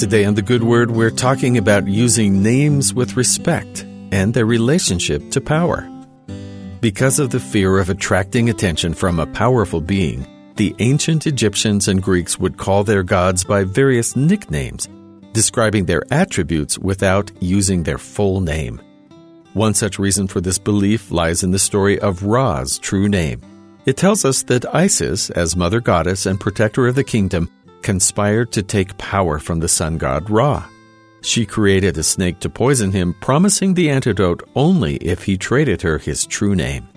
Today on The Good Word, we're talking about using names with respect and their relationship to power. Because of the fear of attracting attention from a powerful being, the ancient Egyptians and Greeks would call their gods by various nicknames, describing their attributes without using their full name. One such reason for this belief lies in the story of Ra's true name. It tells us that Isis, as mother goddess and protector of the kingdom, conspired to take power from the sun god Ra. She created a snake to poison him, promising the antidote only if he traded her his true name.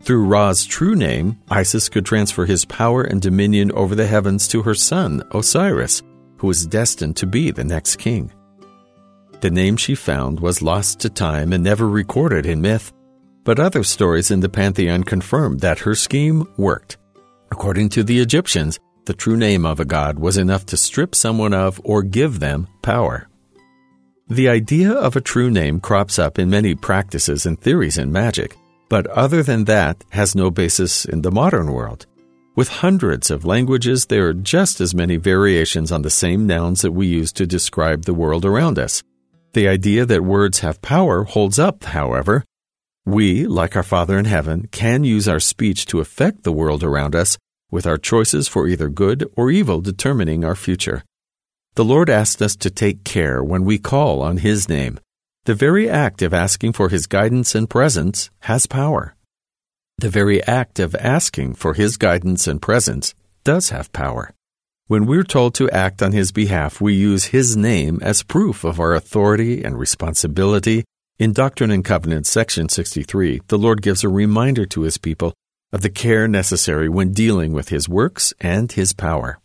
Through Ra's true name, Isis could transfer his power and dominion over the heavens to her son, Osiris, who was destined to be the next king. The name she found was lost to time and never recorded in myth, but other stories in the pantheon confirm that her scheme worked. According to the Egyptians, the true name of a god was enough to strip someone of or give them power. The idea of a true name crops up in many practices and theories in magic, but other than that has no basis in the modern world. With hundreds of languages, there are just as many variations on the same nouns that we use to describe the world around us. The idea that words have power holds up, however. We, like our Father in heaven, can use our speech to affect the world around us with our choices for either good or evil determining our future. The Lord asks us to take care when we call on His name. The very act of asking for His guidance and presence has power. The very act of asking for His guidance and presence does have power. When we're told to act on His behalf, we use His name as proof of our authority and responsibility. In Doctrine and Covenants, section 63, the Lord gives a reminder to His people of the care necessary when dealing with his works and his power.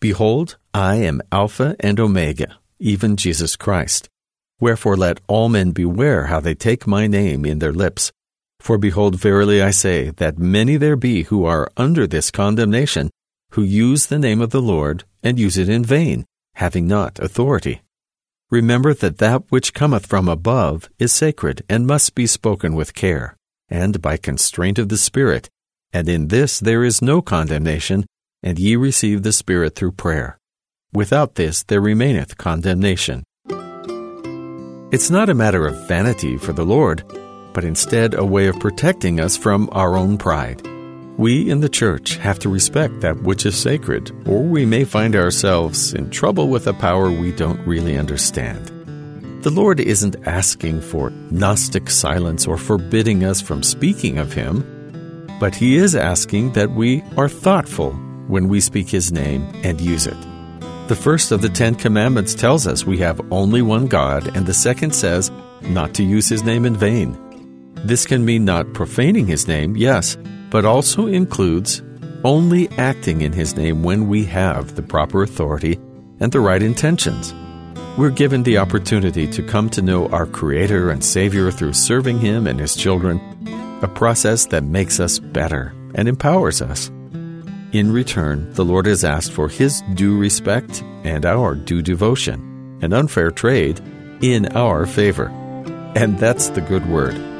Behold, I am Alpha and Omega, even Jesus Christ. Wherefore let all men beware how they take my name in their lips. For behold, verily I say, that many there be who are under this condemnation, who use the name of the Lord, and use it in vain, having not authority. Remember that that which cometh from above is sacred, and must be spoken with care and by constraint of the Spirit. And in this there is no condemnation, and ye receive the Spirit through prayer. Without this there remaineth condemnation. It's not a matter of vanity for the Lord, but instead a way of protecting us from our own pride. We in the church have to respect that which is sacred, or we may find ourselves in trouble with a power we don't really understand. The Lord isn't asking for Gnostic silence or forbidding us from speaking of Him, but He is asking that we are thoughtful when we speak His name and use it. The first of the Ten Commandments tells us we have only one God, and the second says not to use His name in vain. This can mean not profaning His name, yes, but also includes only acting in His name when we have the proper authority and the right intentions. We're given the opportunity to come to know our Creator and Savior through serving Him and His children, a process that makes us better and empowers us. In return, the Lord has asked for His due respect and our due devotion, an unfair trade in our favor. And that's the good word.